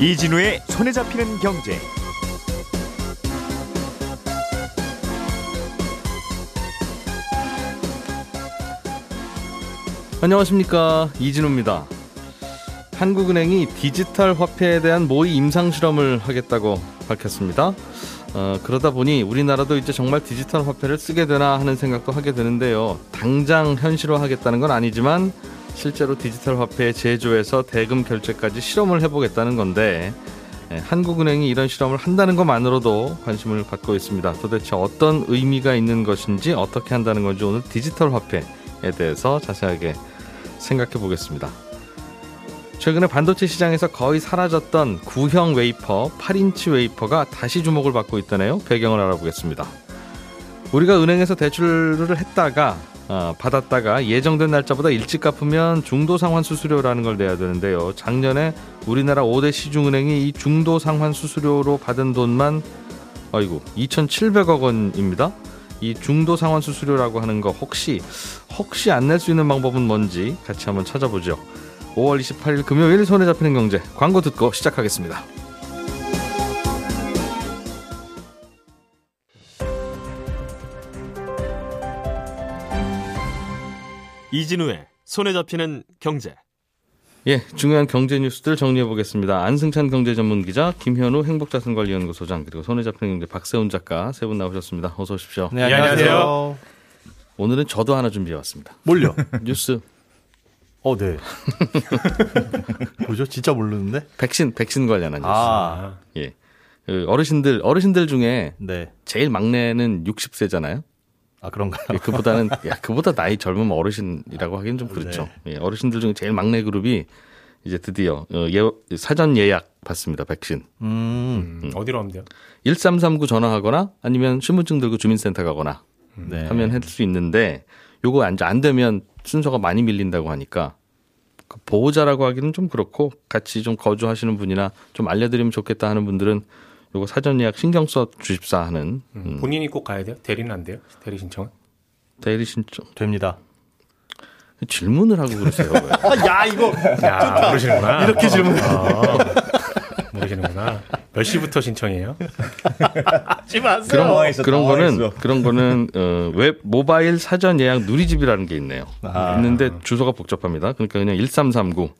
이진우의 손에 잡히는 경제. 안녕하십니까 이진우입니다. 한국은행이 디지털 화폐에 대한 모의 임상 실험을 하겠다고 밝혔습니다. 어, 그러다 보니 우리나라도 이제 정말 디지털 화폐를 쓰게 되나 하는 생각도 하게 되는데요. 당장 현실화하겠다는 건 아니지만 실제로 디지털 화폐 제조에서 대금 결제까지 실험을 해보겠다는 건데 예, 한국은행이 이런 실험을 한다는 것만으로도 관심을 받고 있습니다. 도대체 어떤 의미가 있는 것인지 어떻게 한다는 건지 오늘 디지털 화폐에 대해서 자세하게 생각해 보겠습니다. 최근에 반도체 시장에서 거의 사라졌던 구형 웨이퍼, 8인치 웨이퍼가 다시 주목을 받고 있다네요. 배경을 알아보겠습니다. 우리가 은행에서 대출을 했다가 어, 받았다가 예정된 날짜보다 일찍 갚으면 중도 상환 수수료라는 걸 내야 되는데요. 작년에 우리나라 5대 시중은행이 이 중도 상환 수수료로 받은 돈만 아이고 2,700억 원입니다. 이 중도 상환 수수료라고 하는 거 혹시 혹시 안 낼 수 있는 방법은 뭔지 같이 한번 찾아보죠. 5월 28일 금요일 손에 잡히는 경제 광고 듣고 시작하겠습니다. 이진우의 손에 잡히는 경제. 예, 중요한 경제 뉴스들 정리해 보겠습니다. 안승찬 경제 전문 기자, 김현우 행복자산관리연구소장 그리고 손에 잡히는 경제 박세훈 작가 세 분 나오셨습니다. 어서 오십시오. 네, 안녕하세요. 오늘은 저도 하나 준비해 왔습니다. 뭘요? 뉴스 어, 네. 뭐죠? 진짜 모르는데? 백신 백신 관련한 뉴스. 아, 예. 그 어르신들 어르신들 중에 네. 제일 막내는 60세잖아요. 아, 그런가요? 예, 그보다는 야, 그보다 나이 젊으면 어르신이라고 하기는 좀 그렇죠. 예, 어르신들 중에 제일 막내 그룹이 이제 드디어 어, 예, 사전 예약 받습니다. 백신. 음, 음, 어디로 하면 돼요? 1339 전화하거나 아니면 신분증 들고 주민센터 가거나 네. 하면 할 수 있는데 요거 안, 안 되면 순서가 많이 밀린다고 하니까 그 보호자라고 하기는 좀 그렇고 같이 좀 거주하시는 분이나 좀 알려드리면 좋겠다 하는 분들은 요거 사전 예약 신경 써 주십사 하는 음, 본인이 꼭 가야 돼요? 대리는 안 돼요? 대리 신청은? 대리 신청 됩니다. 질문을 하고 그러세요. 왜? 아, 야, 이거. 야, 모르시는구나. 이렇게 질문. 아, 모르시는구나. 몇 시부터 신청해요? 하지 마세요. 그런 그런 거는 그런 거는 어, 웹 모바일 사전 예약 누리집이라는 게 있네요. 아. 있는데 주소가 복잡합니다. 그러니까 그냥 1339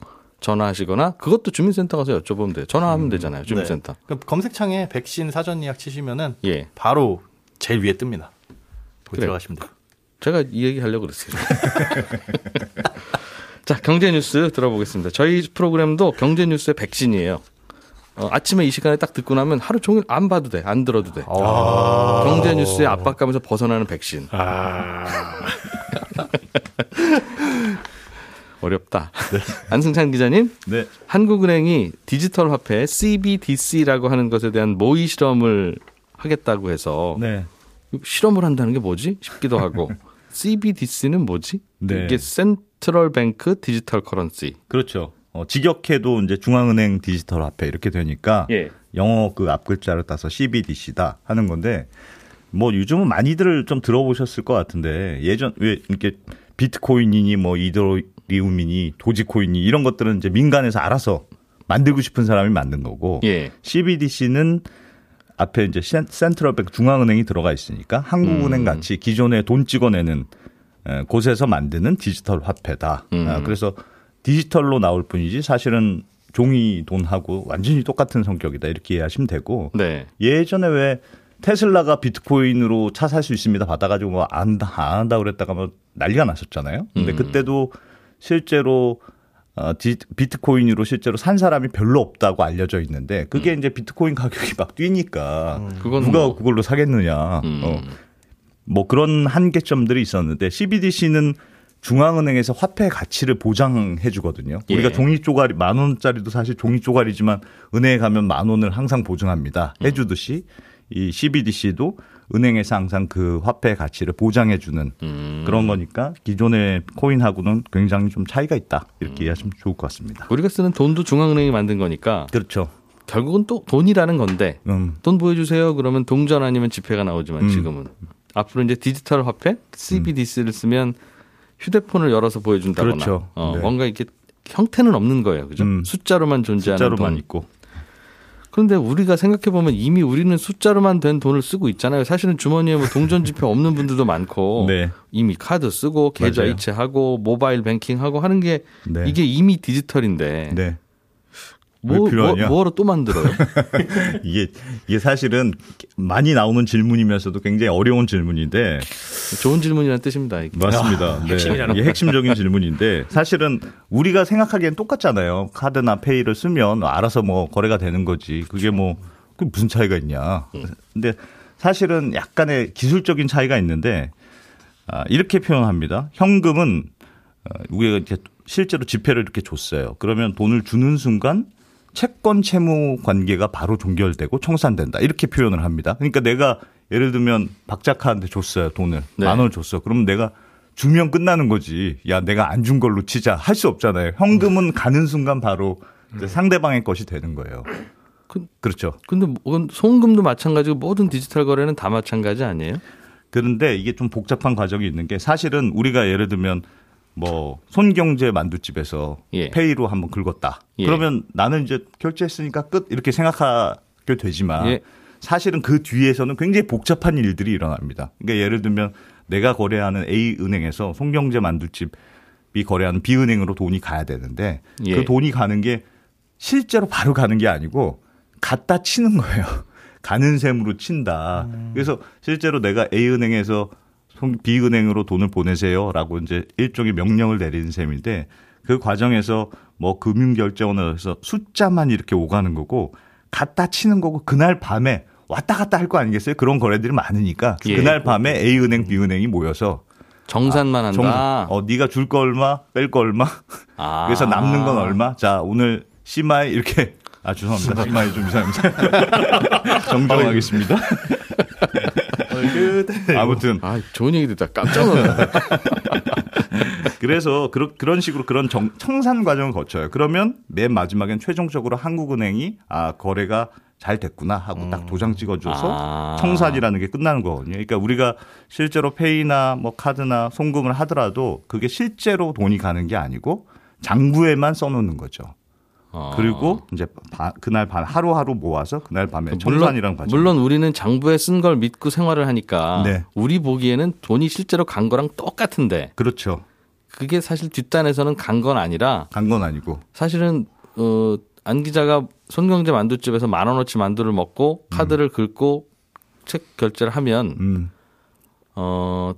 전화하시거나 그것도 주민센터 가서 여쭤보면 돼요. 전화하면 되잖아요. 주민센터. 네. 그럼 검색창에 백신 사전 예약 치시면은 예. 바로 제일 위에 뜹니다. 그래요. 들어가시면 돼요. 제가 이 얘기 하려고 그랬어요. 자, 경제 뉴스 들어보겠습니다. 저희 프로그램도 경제 뉴스의 백신이에요. 어, 아침에 이 시간에 딱 듣고 나면 하루 종일 안 봐도 돼. 안 들어도 돼. 아. 경제 뉴스의 압박감에서 벗어나는 백신. 아, 어렵다. 안승찬 기자님, 네. 한국은행이 디지털 화폐 CBDC라고 하는 것에 대한 모의 실험을 하겠다고 해서 네. 실험을 한다는 게 뭐지 싶기도 하고 CBDC는 뭐지? 네. 이게 Central Bank Digital Currency. 그렇죠. 어, 직역해도 이제 중앙은행 디지털 화폐 이렇게 되니까 예. 영어 그 앞 글자를 따서 CBDC다 하는 건데 뭐 요즘은 많이들 좀 들어보셨을 것 같은데 예전 왜 이렇게 비트코인이니 뭐 이더 리움이니 도지코인이 이런 것들은 이제 민간에서 알아서 만들고 싶은 사람이 만든 거고 예. CBDC는 앞에 이제 센- 센트럴뱅크 중앙은행이 들어가 있으니까 한국은행 음. 같이 기존에 돈 찍어내는 에, 곳에서 만드는 디지털 화폐다. 음. 아, 그래서 디지털로 나올 뿐이지 사실은 종이 돈하고 완전히 똑같은 성격이다 이렇게 이해하시면 되고 네. 예전에 왜 테슬라가 비트코인으로 차 살 수 있습니다 받아가지고 뭐안 한다 안 한다 그랬다가 뭐 난리가 났었잖아요. 근데 음. 그때도 실제로 어, 디- 비트코인으로 실제로 산 사람이 별로 없다고 알려져 있는데 그게 이제 비트코인 가격이 막 뛰니까 그건 누가 뭐, 그걸로 사겠느냐. 음. 어, 뭐 그런 한계점들이 있었는데 CBDC는 중앙은행에서 화폐 가치를 보장해 주거든요. 예. 우리가 종이 쪼가리 만 원짜리도 사실 종이 쪼가리지만 은행에 가면 만 원을 항상 보증합니다. 음. 해주듯이 이 CBDC도 은행에서 항상 그 화폐 가치를 보장해 주는 음. 그런 거니까 기존의 코인하고는 굉장히 좀 차이가 있다 음. 이렇게 이해하시면 좋을 것 같습니다. 우리가 쓰는 돈도 중앙은행이 만든 거니까 그렇죠. 결국은 또 돈이라는 건데 음. 돈 보여주세요. 그러면 동전 아니면 지폐가 나오지만 음. 지금은 앞으로 이제 디지털 화폐 CBDC를 쓰면 휴대폰을 열어서 보여준다거나 그렇죠. 어, 네. 뭔가 이렇게 형태는 없는 거예요. 그죠? 음. 숫자로만 존재하는 숫자로만 돈. 있고 그런데 우리가 생각해 보면 이미 우리는 숫자로만 된 돈을 쓰고 있잖아요. 사실은 주머니에 뭐 동전 지폐 없는 분들도 많고 네. 이미 카드 쓰고 계좌. 이체하고 모바일 뱅킹 하고 하는 게 네. 이게 이미 디지털인데 네. 뭐, 왜뭐 필요하냐? 뭐 하러 또 만들어요? 이게 이게 사실은 많이 나오는 질문이면서도 굉장히 어려운 질문인데 좋은 질문이라는 뜻입니다. 이게. 맞습니다. 네. 핵심이라는 이게 핵심적인 질문인데 사실은 우리가 생각하기엔 똑같잖아요. 카드나 페이를 쓰면 알아서 뭐 거래가 되는 거지. 그게 뭐 그게 무슨 차이가 있냐. 근데 사실은 약간의 기술적인 차이가 있는데 아, 이렇게 표현합니다. 현금은 어, 우리가 이렇게 실제로 지폐를 이렇게 줬어요. 그러면 돈을 주는 순간 채권 채무 관계가 바로 종결되고 청산된다. 이렇게 표현을 합니다. 그러니까 내가 예를 들면 박작하한테 줬어요. 돈을. 네. 만 원을 줬어. 그럼 내가 주면 끝나는 거지. 야, 내가 안 준 걸로 치자. 할 수 없잖아요. 현금은 가는 순간 바로 이제 상대방의 것이 되는 거예요. 그- 그렇죠. 근데 뭐, 송금도 마찬가지고 모든 디지털 거래는 다 마찬가지 아니에요? 그런데 이게 좀 복잡한 과정이 있는 게 사실은 우리가 예를 들면 뭐 손경제 만두집에서 예. 페이로 한번 긁었다. 예. 그러면 나는 이제 결제했으니까 끝 이렇게 생각하게 되지만 예. 사실은 그 뒤에서는 굉장히 복잡한 일들이 일어납니다. 그러니까 예를 들면 내가 거래하는 A 은행에서 손경제 만두집이 거래하는 B 은행으로 돈이 가야 되는데 예. 그 돈이 가는 게 실제로 바로 가는 게 아니고 갖다 치는 거예요. 가는 셈으로 친다. 그래서 실제로 내가 A 은행에서 B 은행으로 돈을 보내세요라고 이제 일종의 명령을 내리는 셈인데 그 과정에서 뭐 금융결제원에서 숫자만 이렇게 오가는 거고 갖다 치는 거고 그날 밤에 왔다 갔다 할 거 아니겠어요? 그런 거래들이 많으니까 예. 그날 밤에 A 은행, B 은행이 모여서 정산만 한다. 정- 어 네가 줄 거 얼마, 뺄 거 얼마, 아. 그래서 남는 건 얼마? 자, 오늘 시마이 이렇게 아 죄송합니다. 시마이 좀 이상합니다. 정정하겠습니다. 아무튼 아, 좋은 얘기 듣다 깜짝 놀랐네. 그래서 그런 그런 식으로 그런 정- 청산 과정을 거쳐요. 그러면 맨 마지막엔 최종적으로 한국은행이 아 거래가 잘 됐구나 하고 딱 도장 찍어줘서 아. 청산이라는 게 끝나는 거거든요. 그러니까 우리가 실제로 페이나 뭐 카드나 송금을 하더라도 그게 실제로 돈이 가는 게 아니고 장부에만 써놓는 거죠. 어. 그리고 이제 바- 그날 밤 하루하루 모아서 그날 밤에 물론, 청산이랑 과정. 물론 우리는 장부에 쓴 걸 믿고 생활을 하니까 네. 우리 보기에는 돈이 실제로 간 거랑 똑같은데 그렇죠. 그게 사실 뒷단에서는 간 건 아니라 간 건 아니고. 사실은 어, 안 기자가 손경제 만두집에서 만 원어치 만두를 먹고 카드를 긁고 책 결제를 하면 음. 어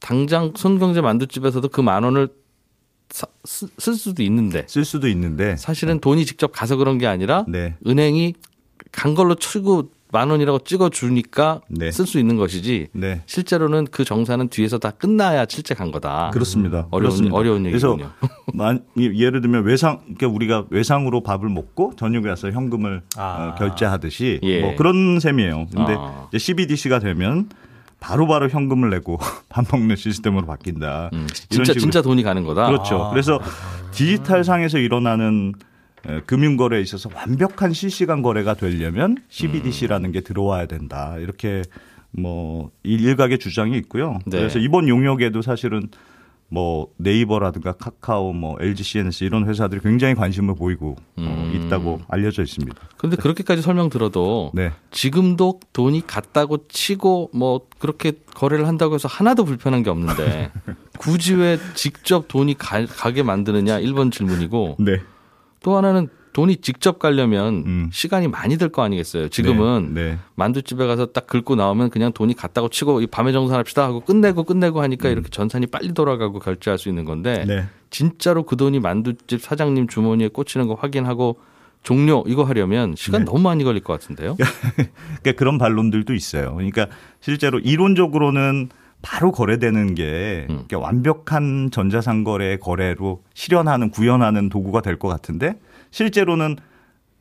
당장 손경제 만두집에서도 그 만 원을 사- 쓰- 쓸 수도 있는데 쓸 수도 있는데. 사실은 돈이 직접 가서 그런 게 아니라 네. 은행이 간 걸로 치고 만 원이라고 찍어 주니까 네. 쓸수 있는 것이지 네. 실제로는 그 정산은 뒤에서 다 끝나야 실제 간 거다. 그렇습니다. 어려운 그렇습니다. 어려운 그래서 얘기군요. 만, 예를 들면 외상, 그러니까 우리가 외상으로 밥을 먹고 저녁에 와서 현금을 아. 어, 결제하듯이 예. 뭐 그런 셈이에요. 근데 아. 이제 CBDC가 되면 바로 바로 현금을 내고 밥 먹는 시스템으로 바뀐다. 음, 진짜. 진짜 돈이 가는 거다. 그렇죠. 그래서 디지털 상에서 일어나는 에, 금융거래에 있어서 완벽한 실시간 거래가 되려면 CBDC라는 게 들어와야 된다. 이렇게 뭐 일각의 주장이 있고요. 네. 그래서 이번 용역에도 사실은 뭐 네이버라든가 카카오, 뭐 LG CNS 이런 회사들이 굉장히 관심을 보이고 어, 음. 있다고 알려져 있습니다. 그런데 그렇게까지 설명 들어도 네. 지금도 돈이 갔다고 치고 뭐 그렇게 거래를 한다고 해서 하나도 불편한 게 없는데 굳이 왜 직접 돈이 가, 가게 만드느냐 1번 질문이고 네. 또 하나는 돈이 직접 가려면 음. 시간이 많이 들 거 아니겠어요. 지금은 네. 네. 만두집에 가서 딱 긁고 나오면 그냥 돈이 갔다고 치고 이 밤에 정산합시다 하고 끝내고 끝내고 하니까 이렇게 전산이 빨리 돌아가고 결제할 수 있는 건데 음. 네. 진짜로 그 돈이 만두집 사장님 주머니에 꽂히는 거 확인하고 종료 이거 하려면 시간 너무 많이 걸릴 것 같은데요. 그러니까 그런 반론들도 있어요. 그러니까 실제로 이론적으로는 바로 거래되는 게 음. 완벽한 전자상거래 거래로 실현하는 구현하는 도구가 될 것 같은데 실제로는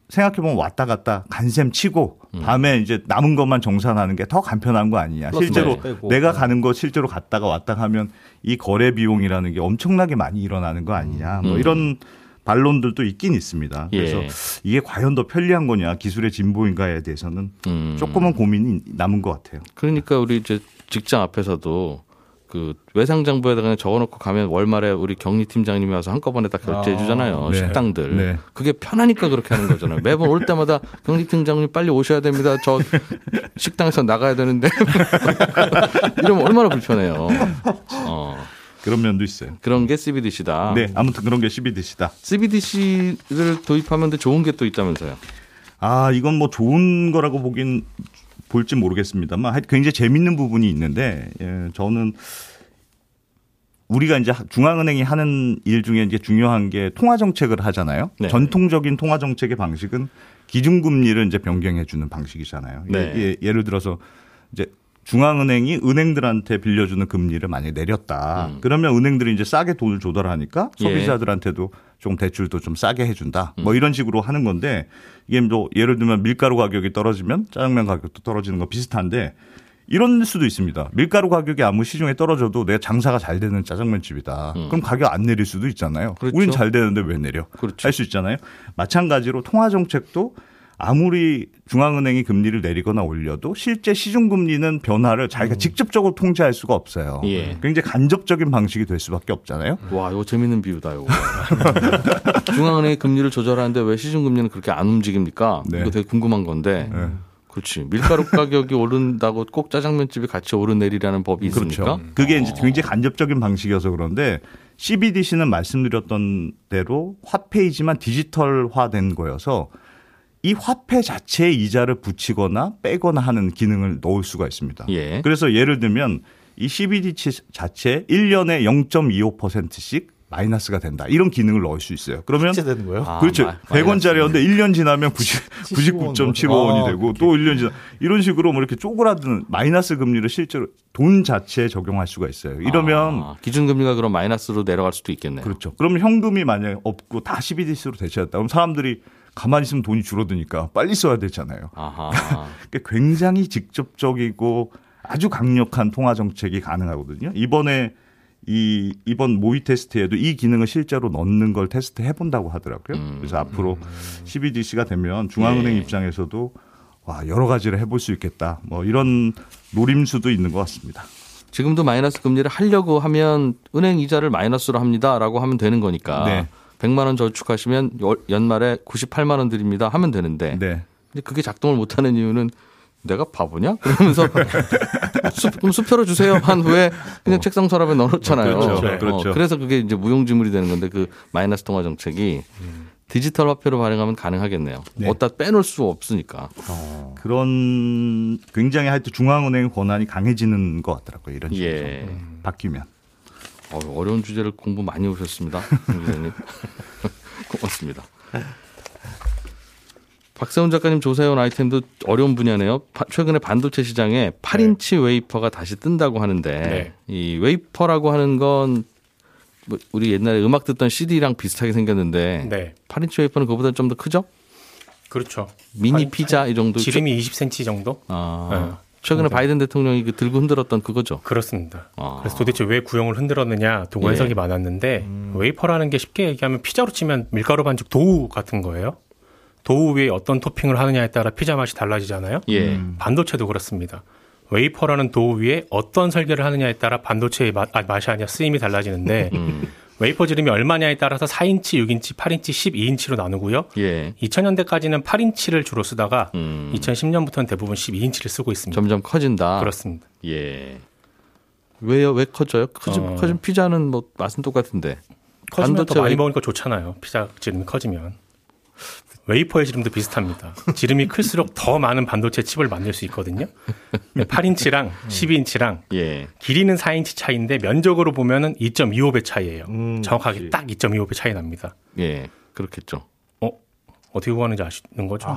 생각해보면 왔다 갔다 간셈 치고 밤에 이제 남은 것만 정산하는 게 더 간편한 거 아니냐. 실제로 마이너스 빼고. 내가 가는 거 실제로 갔다가 왔다 하면 이 거래 비용이라는 게 엄청나게 많이 일어나는 거 아니냐. 뭐 음. 이런 반론들도 있긴 있습니다. 그래서 예. 이게 과연 더 편리한 거냐 기술의 진보인가에 대해서는 음. 조금은 고민이 남은 것 같아요. 그러니까 우리 이제 직장 앞에서도 그 외상 장부에다 그냥 적어놓고 가면 월말에 우리 격리 팀장님이 와서 한꺼번에 다 결제해 주잖아요. 네. 식당들. 네. 그게 편하니까 그렇게 하는 거잖아요. 매번 올 때마다 격리 팀장님 빨리 오셔야 됩니다. 저 식당에서 나가야 되는데 이러면 얼마나 불편해요. 어, 그런 면도 있어요. 그런 게 CBDC다. 네, 아무튼 그런 게 CBDC다. CBDC를 도입하면 더 좋은 게 또 있다면서요. 아, 이건 뭐 좋은 거라고 보긴 볼지 모르겠습니다만 굉장히 재밌는 부분이 있는데 예, 저는 우리가 이제 중앙은행이 하는 일 중에 이제 중요한 게 통화 정책을 하잖아요. 네. 전통적인 통화 정책의 방식은 기준금리를 이제 변경해 주는 방식이잖아요. 네. 예, 예를 들어서 이제 중앙은행이 은행들한테 빌려주는 금리를 만약에 내렸다. 음. 그러면 은행들이 이제 싸게 돈을 조달하니까 예. 소비자들한테도 좀 대출도 좀 싸게 해준다. 뭐 이런 식으로 하는 건데 이게 뭐 예를 들면 밀가루 가격이 떨어지면 짜장면 가격도 떨어지는 거 비슷한데 이런 수도 있습니다. 밀가루 가격이 아무 시중에 떨어져도 내가 장사가 잘 되는 짜장면 집이다. 그럼 가격 안 내릴 수도 있잖아요. 그렇죠. 우린 잘 되는데 왜 내려? 그렇죠. 할수 있잖아요. 마찬가지로 통화 정책도 아무리 중앙은행이 금리를 내리거나 올려도 실제 시중 금리는 변화를 자기가 직접적으로 통제할 수가 없어요. 예. 굉장히 간접적인 방식이 될 수밖에 없잖아요. 와, 이거 재밌는 비유다, 이거. 중앙은행이 금리를 조절하는데 왜 시중금리는 그렇게 안 움직입니까? 네. 이거 되게 궁금한 건데. 네. 그렇지. 밀가루 가격이 오른다고 꼭 짜장면집이 같이 오르내리라는 법이 있습니까? 그렇죠. 그게 이제 굉장히 간접적인 방식이어서 그런데 CBDC는 말씀드렸던 대로 화폐이지만 디지털화된 거여서 이 화폐 자체에 이자를 붙이거나 빼거나 하는 기능을 넣을 수가 있습니다. 예. 그래서 예를 들면 이 CBDC 자체에 1년에 0.25%씩 마이너스가 된다. 이런 기능을 넣을 수 있어요. 그러면 되는 거예요? 아, 그렇죠. 마- 100원짜리였는데 1년 지나면 90, 99.75원이 아, 되고 또 1년 지나 이런 식으로 뭐 이렇게 쪼그라드는 마이너스 금리를 실제로 돈 자체에 적용할 수가 있어요. 이러면 아, 기준 금리가 그럼 마이너스로 내려갈 수도 있겠네요. 그렇죠. 그러면 현금이 만약에 없고 다 CBDC로 대체했다. 그럼 사람들이 가만히 있으면 돈이 줄어드니까 빨리 써야 되잖아요. 아하. 그러니까 굉장히 직접적이고 아주 강력한 통화 정책이 가능하거든요. 이번에 이 이번 모의 테스트에도 이 기능을 실제로 넣는 걸 테스트 해본다고 하더라고요. 음. 그래서 앞으로 CBDC가 되면 중앙은행 예. 입장에서도 와 여러 가지를 해볼 수 있겠다. 뭐 이런 노림수도 있는 것 같습니다. 지금도 마이너스 금리를 하려고 하면 은행 이자를 마이너스로 합니다라고 하면 되는 거니까. 네. 100만 원 저축하시면 월- 연말에 98만 원 드립니다 하면 되는데. 네. 근데 그게 작동을 못 하는 이유는 내가 바보냐? 그러면서 수, 그럼 수표로 주세요 한 후에 그냥 책상 서랍에 넣어놓잖아요. 그렇죠. 어, 그렇죠. 그래서 그게 이제 무용지물이 되는 건데 그 마이너스 통화 정책이 디지털 화폐로 발행하면 가능하겠네요. 네. 어디다 빼놓을 수 없으니까. 그런 굉장히 하여튼 중앙은행 권한이 강해지는 것 같더라고요. 이런 식으로 예. 바뀌면. 어, 어려운 주제를 공부 많이 해오셨습니다. 김 기자님. 고맙습니다. 박세훈 작가님 조사해온 아이템도 어려운 분야네요. 바- 최근에 반도체 시장에 8인치 웨이퍼가 다시 뜬다고 하는데 네. 이 웨이퍼라고 하는 건 뭐 우리 옛날에 음악 듣던 CD랑 비슷하게 생겼는데 네. 8인치 웨이퍼는 그보다 좀 더 크죠? 그렇죠. 미니 아니, 피자 이 정도. 지름이 20cm 정도? 아, 네. 최근에 바이든 대통령이 그 들고 흔들었던 그거죠. 그렇습니다. 아. 그래서 도대체 왜 구형을 흔들었느냐 도구 예. 해석이 많았는데 웨이퍼라는 게 쉽게 얘기하면 피자로 치면 밀가루 반죽 도우 같은 거예요. 도우 위에 어떤 토핑을 하느냐에 따라 피자 맛이 달라지잖아요. 예. 반도체도 그렇습니다. 웨이퍼라는 도우 위에 어떤 설계를 하느냐에 따라 반도체의 맛, 아, 맛이 아니라 쓰임이 달라지는데 음. 웨이퍼 지름이 얼마냐에 따라서 4인치, 6인치, 8인치, 12인치로 나누고요. 예. 2000년대까지는 8인치를 주로 쓰다가 음. 2010년부터는 대부분 12인치를 쓰고 있습니다. 점점 커진다. 그렇습니다. 예. 왜요? 왜 커져요? 커진, 어. 커진 피자는 뭐 맛은 똑같은데. 커지면 더 많이 웨이- 먹으니까 좋잖아요. 피자 지름이 커지면. 웨이퍼의 지름도 비슷합니다. 지름이 클수록 더 많은 반도체 칩을 만들 수 있거든요. 8인치랑 12인치랑 예. 길이는 4인치 차이인데 면적으로 보면은 2.25배 차이예요. 음, 정확하게 그렇지. 딱 2.25배 차이 납니다. 예. 그렇겠죠. 어? 어떻게 구하는지 아시는 거죠?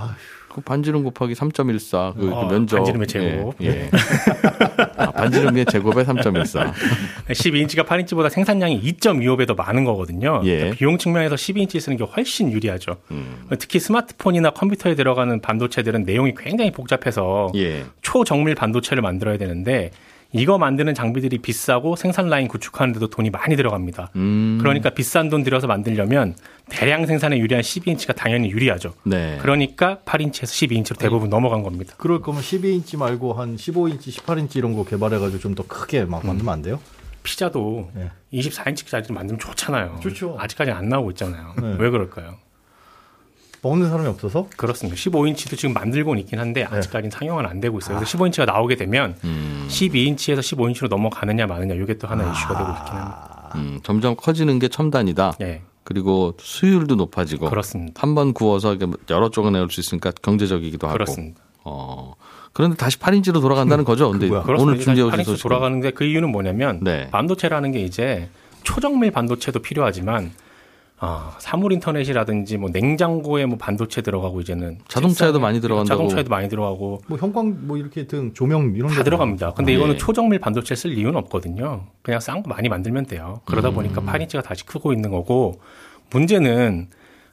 그 반지름 곱하기 3.14. 그, 그 어, 면적. 반지름의 제곱. 예. 예. 아, 반지름의 제곱에 3.14. 12인치가 8인치보다 생산량이 2.25배 더 많은 거거든요. 예. 그러니까 비용 측면에서 12인치 쓰는 게 훨씬 유리하죠. 음. 특히 스마트폰이나 컴퓨터에 들어가는 반도체들은 내용이 굉장히 복잡해서 예. 초정밀 반도체를 만들어야 되는데 이거 만드는 장비들이 비싸고 생산 라인 구축하는데도 돈이 많이 들어갑니다. 음. 그러니까 비싼 돈 들여서 만들려면 대량 생산에 유리한 12인치가 당연히 유리하죠. 네. 그러니까 8인치에서 12인치로 대부분 넘어간 겁니다. 그럴 거면 12인치 말고 한 15인치, 18인치 이런 거 개발해가지고 좀 더 크게 막 만들면 안 돼요? 피자도 네. 24인치짜리 만들면 좋잖아요. 좋죠. 아직까지 안 나오고 있잖아요. 네. 왜 그럴까요? 먹는 사람이 없어서 그렇습니다. 15인치도 지금 만들고는 있긴 한데 네. 아직까지는 상용은 안 되고 있어요. 그래서 15인치가 나오게 되면 음, 12인치에서 15인치로 넘어가느냐 마느냐 이게 또 하나 이슈가 되고 있긴 합니다. 음, 점점 커지는 게 첨단이다. 예, 그리고 수율도 높아지고 그렇습니다. 한 번 구워서 여러 쪽을 내올 수 있으니까 경제적이기도 하고. 그렇습니다. 어. 그런데 다시 8인치로 돌아간다는 거죠. 근데. 오늘. 준비해 오신 8인치 소식 돌아가는데 그 이유는 뭐냐면 네. 반도체라는 게 이제 초정밀 반도체도 필요하지만 아, 사물 인터넷이라든지 뭐 냉장고에 뭐 반도체 들어가고 이제는 자동차에도 책상에- 많이 들어간다고. 자동차에도 많이 들어가고 뭐 형광 뭐 이렇게 등 조명 이런 다게 들어갑니다. 근데 아, 이거는 예. 초정밀 반도체 쓸 이유는 없거든요. 그냥 싼 거 많이 만들면 돼요. 그러다 음. 보니까 8인치가 다시 크고 있는 거고 문제는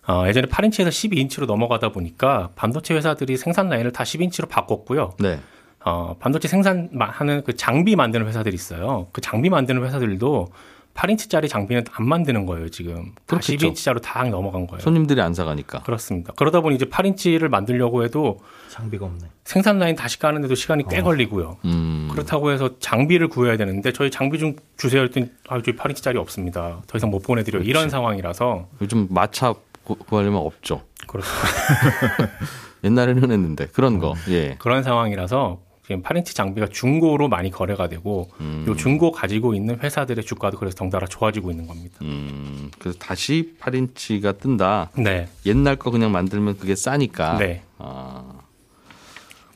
어, 예전에 8인치에서 12인치로 넘어가다 보니까 반도체 회사들이 생산 라인을 다 10인치로 바꿨고요. 네. 어, 반도체 생산하는 그 장비 만드는 회사들이 있어요. 그 장비 만드는 회사들도 8인치짜리 장비는 안 만드는 거예요, 지금. 다 그렇겠죠. 12인치짜리로 다 넘어간 거예요. 손님들이 안 사가니까. 그렇습니다. 그러다 보니 이제 8인치를 만들려고 해도 장비가 없네. 생산 라인 다시 까는데도 시간이 꽤 걸리고요. 음. 그렇다고 해서 장비를 구해야 되는데 저희 장비 좀 주세요 했더니 아, 저희 8인치짜리 없습니다. 더 이상 못 보내드려요. 이런 상황이라서 요즘 마차 구- 구하려면 없죠. 그렇습니다. 옛날에는 했는데 그런 거. 예. 그런 상황이라서 지금 8인치 장비가 중고로 많이 거래가 되고 음. 요 중고 가지고 있는 회사들의 주가도 그래서 덩달아 좋아지고 있는 겁니다. 음. 그래서 다시 8인치가 뜬다. 네. 옛날 거 그냥 만들면 그게 싸니까. 네. 아.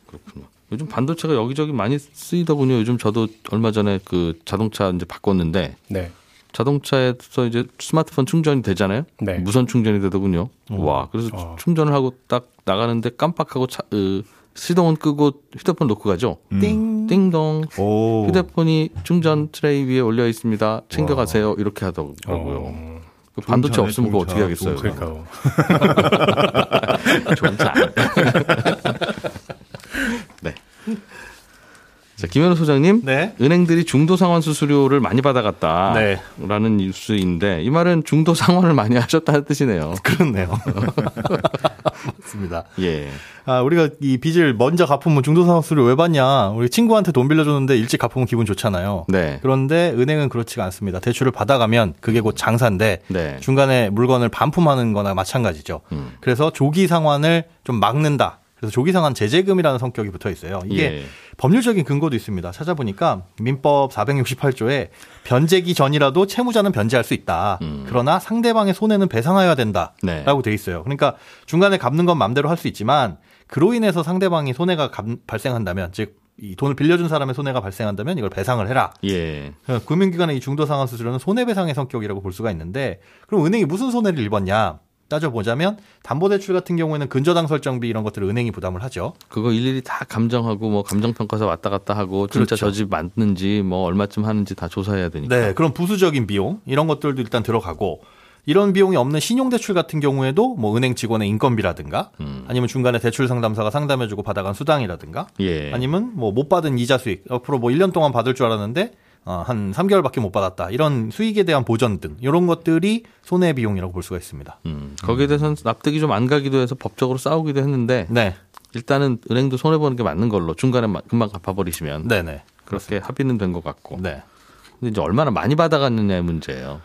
그렇군요. 요즘 반도체가 여기저기 많이 쓰이더군요. 요즘 저도 얼마 전에 그 자동차 이제 바꿨는데 네. 자동차에서 이제 스마트폰 충전이 되잖아요. 네. 무선 충전이 되더군요. 와, 그래서 어. 충전을 하고 딱 나가는데 깜빡하고 차, 으, 시동은 끄고 휴대폰 놓고 가죠. 띵. 띵동. 오. 휴대폰이 충전 트레이 위에 올려 있습니다. 챙겨가세요. 이렇게 하더라고요. 어, 그 반도체 없으면 그거 어떻게 하겠어요? 차. 그러니까요. 좋은 차. 네. 자, 김현우 소장님. 네. 은행들이 중도 상환 수수료를 많이 받아갔다. 네. 라는 뉴스인데 이 말은 중도 상환을 많이 하셨다는 뜻이네요. 그렇네요. 맞습니다. 예. 아, 우리가 이 빚을 먼저 갚으면 중도상환수를 왜 받냐? 우리 친구한테 돈 빌려줬는데 일찍 갚으면 기분 좋잖아요. 네. 그런데 은행은 그렇지가 않습니다. 대출을 받아가면 그게 곧 장사인데 네. 중간에 물건을 반품하는 거나 마찬가지죠. 음. 그래서 조기 상환을 좀 막는다. 그래서 조기 상환 제재금이라는 성격이 붙어 있어요. 이게 예. 법률적인 근거도 있습니다. 찾아보니까 민법 468조에 변제기 전이라도 채무자는 변제할 수 있다. 음. 그러나 상대방의 손해는 배상하여야 된다라고 네. 돼 있어요. 그러니까 중간에 갚는 건 마음대로 할 수 있지만 그로 인해서 상대방이 손해가 감- 발생한다면 즉 이 돈을 빌려준 사람의 손해가 발생한다면 이걸 배상을 해라. 예. 그러니까 금융기관의 이 중도 상환 수수료는 손해배상의 성격이라고 볼 수가 있는데 그럼 은행이 무슨 손해를 입었냐? 따져보자면 담보대출 같은 경우에는 근저당 설정비 이런 것들을 은행이 부담을 하죠. 그거 일일이 다 감정하고 뭐 감정평가서 왔다 갔다 하고 진짜 그렇죠. 저집 맞는지 뭐 얼마쯤 하는지 다 조사해야 되니까. 네, 그런 부수적인 비용 이런 것들도 일단 들어가고 이런 비용이 없는 신용대출 같은 경우에도 뭐 은행 직원의 인건비라든가 음. 아니면 중간에 대출 상담사가 상담해주고 받아간 수당이라든가 예. 아니면 뭐 못 받은 이자 수익 앞으로 뭐 1년 동안 받을 줄 알았는데 어, 한 3개월밖에 못 받았다 이런 수익에 대한 보전 등 이런 것들이 손해 비용이라고 볼 수가 있습니다. 음. 거기에 대해서는 납득이 좀 안 가기도 해서 법적으로 싸우기도 했는데 네, 일단은 은행도 손해 보는 게 맞는 걸로 중간에 마- 금방 갚아버리시면 네, 네, 그렇게 합의는 된 것 같고. 네. 근데 이제 얼마나 많이 받아갔느냐의 문제예요.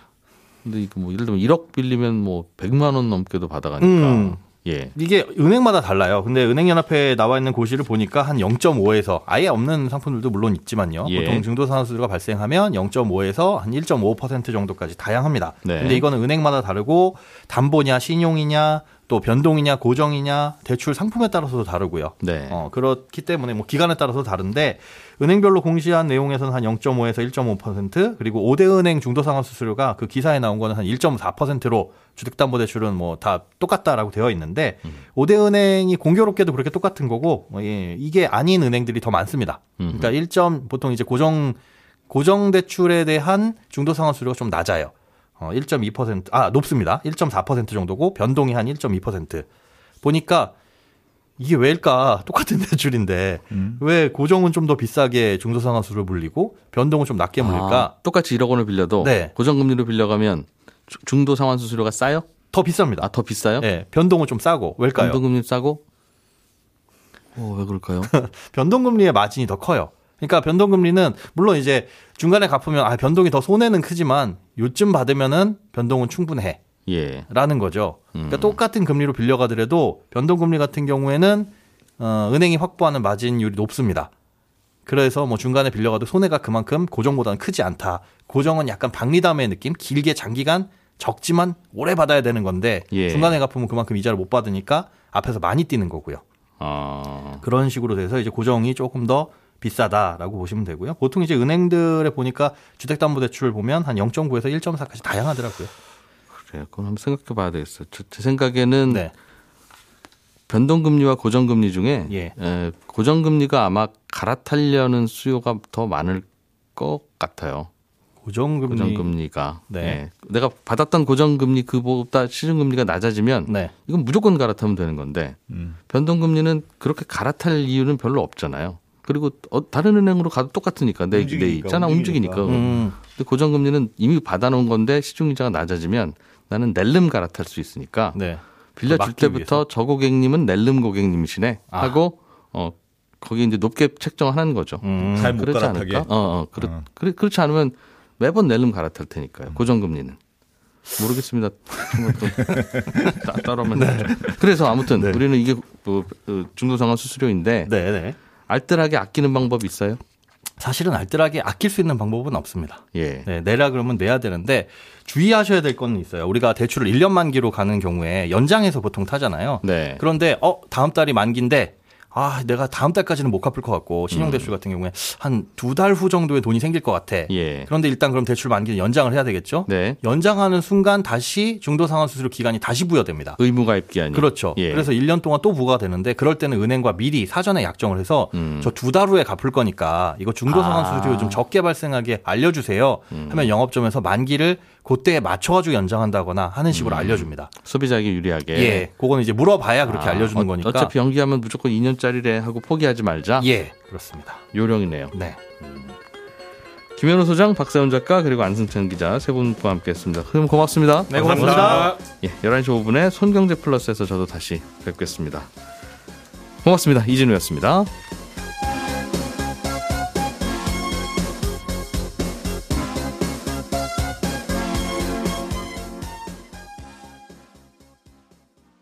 근데 이거 뭐 예를 들면 1억 빌리면 뭐 100만 원 넘게도 받아가니까. 음. 예. 이게 은행마다 달라요. 근데 은행연합회에 나와 있는 고시를 보니까 한 0.5에서 아예 없는 상품들도 물론 있지만요. 예. 보통 중도상환수수료가 발생하면 0.5에서 한 1.5% 정도까지 다양합니다. 네. 근데 이거는 은행마다 다르고 담보냐 신용이냐 또 변동이냐 고정이냐 대출 상품에 따라서도 다르고요. 네. 어, 그렇기 때문에 뭐 기간에 따라서 다른데 은행별로 공시한 내용에서는 한 0.5에서 1.5% 그리고 5대 은행 중도 상환 수수료가 그 기사에 나온 거는 한 1.4%로 주택담보대출은 뭐 다 똑같다라고 되어 있는데 음. 5대 은행이 공교롭게도 그렇게 똑같은 거고 어, 예, 이게 아닌 은행들이 더 많습니다. 그러니까 1점 보통 이제 고정 고정 대출에 대한 중도 상환 수수료가 좀 낮아요. 어, 1.2%, 아, 높습니다. 1.4% 정도고, 변동이 한 1.2%. 보니까, 이게 왜일까? 똑같은 대출인데, 왜 고정은 좀 더 비싸게 중도상환수를 물리고, 변동은 좀 낮게 물릴까? 아, 똑같이 1억 원을 빌려도 네. 고정금리로 빌려가면 주- 중도 상환 수 수료가 싸요? 더 비쌉니다. 아, 더 비싸요? 예, 변동은 좀 싸고, 왜일까요? 변동금리 싸고? 어, 왜 그럴까요? 변동금리의 마진이 더 커요. 그러니까 변동금리는 물론 이제 중간에 갚으면 아 변동이 더 손해는 크지만 요쯤 받으면은 변동은 충분해. 예. 라는 거죠. 음. 그러니까 똑같은 금리로 빌려가더라도 변동금리 같은 경우에는 어, 은행이 확보하는 마진율이 높습니다. 그래서 뭐 중간에 빌려가도 손해가 그만큼 고정보다는 크지 않다. 고정은 약간 박리담의 느낌, 길게 장기간 적지만 오래 받아야 되는 건데 예. 중간에 갚으면 그만큼 이자를 못 받으니까 앞에서 많이 뛰는 거고요. 아. 그런 식으로 돼서 이제 고정이 조금 더 비싸다라고 보시면 되고요. 보통 이제 은행들에 보니까 주택담보대출 보면 한 0.9에서 1.4까지 다양하더라고요. 그래요. 그건 한번 생각해 봐야 되겠어요. 저- 제 생각에는 네. 변동금리와 고정금리 중에 예. 에, 고정금리가 아마 갈아타려는 수요가 더 많을 것 같아요. 고정금리. 고정금리가. 네. 예. 내가 받았던 고정금리 그보다 시중금리가 낮아지면 네. 이건 무조건 갈아타면 되는 건데 음. 변동금리는 그렇게 갈아탈 이유는 별로 없잖아요. 그리고 어, 다른 은행으로 가도 똑같으니까 내, 내 움직이니까, 있잖아 움직이니까. 움직이니까. 음. 근데 고정금리는 이미 받아놓은 건데 시중이자가 낮아지면 나는 낼름 갈아탈 수 있으니까 네. 빌려줄 때부터 저 고객님은 낼름 고객님이시네 아. 하고 어 거기 이제 높게 책정하는 거죠. 음. 잘못 그렇지 갈아타게. 않을까? 어, 어, 그렇, 어. 그래, 그렇지 않으면 매번 낼름 갈아탈 테니까요. 고정금리는. 모르겠습니다. 한번 또 따- 따라하면 되죠. 그래서 아무튼 네. 우리는 이게 뭐, 어, 중도상환 수수료인데 네, 네. 알뜰하게 아끼는 방법이 있어요? 사실은 알뜰하게 아낄 수 있는 방법은 없습니다. 예. 네, 내라 그러면 내야 되는데 주의하셔야 될 건 있어요. 우리가 대출을 1년 만기로 가는 경우에 연장해서 보통 타잖아요. 네. 그런데 어 다음 달이 만기인데 아 내가 다음 달까지는 못 갚을 것 같고 음. 신용 대출 같은 경우에 한 두 달 후 정도에 돈이 생길 것 같아. 예. 그런데 일단 그럼 대출 만기는 연장을 해야 되겠죠. 네. 연장하는 순간 다시 중도 상환 수수료 기간이 다시 부여됩니다. 의무 가입 기한이. 그렇죠. 예. 그래서 1년 동안 또 부과가 되는데 그럴 때는 은행과 미리 사전에 약정을 해서 음. 저두 달 후에 갚을 거니까 이거 중도 상환 아. 음. 수수료 좀 적게 발생하게 알려 주세요. 하면 영업점에서 만기를 그때에 맞춰가지고 연장한다거나 하는 식으로 알려줍니다. 소비자에게 유리하게. 예, 그거는 이제 물어봐야 그렇게 아, 알려주는 어- 거니까. 어차피 연기하면 무조건 2년짜리래 하고 포기하지 말자. 예, 그렇습니다. 요령이네요. 네, 김현우 소장, 박세훈 작가 그리고 안승찬 기자 세 분과 함께 했습니다. 그럼 고맙습니다. 네, 고맙습니다. 예, 11시 5분에 손경제 플러스에서 저도 다시 뵙겠습니다. 고맙습니다. 이진우였습니다.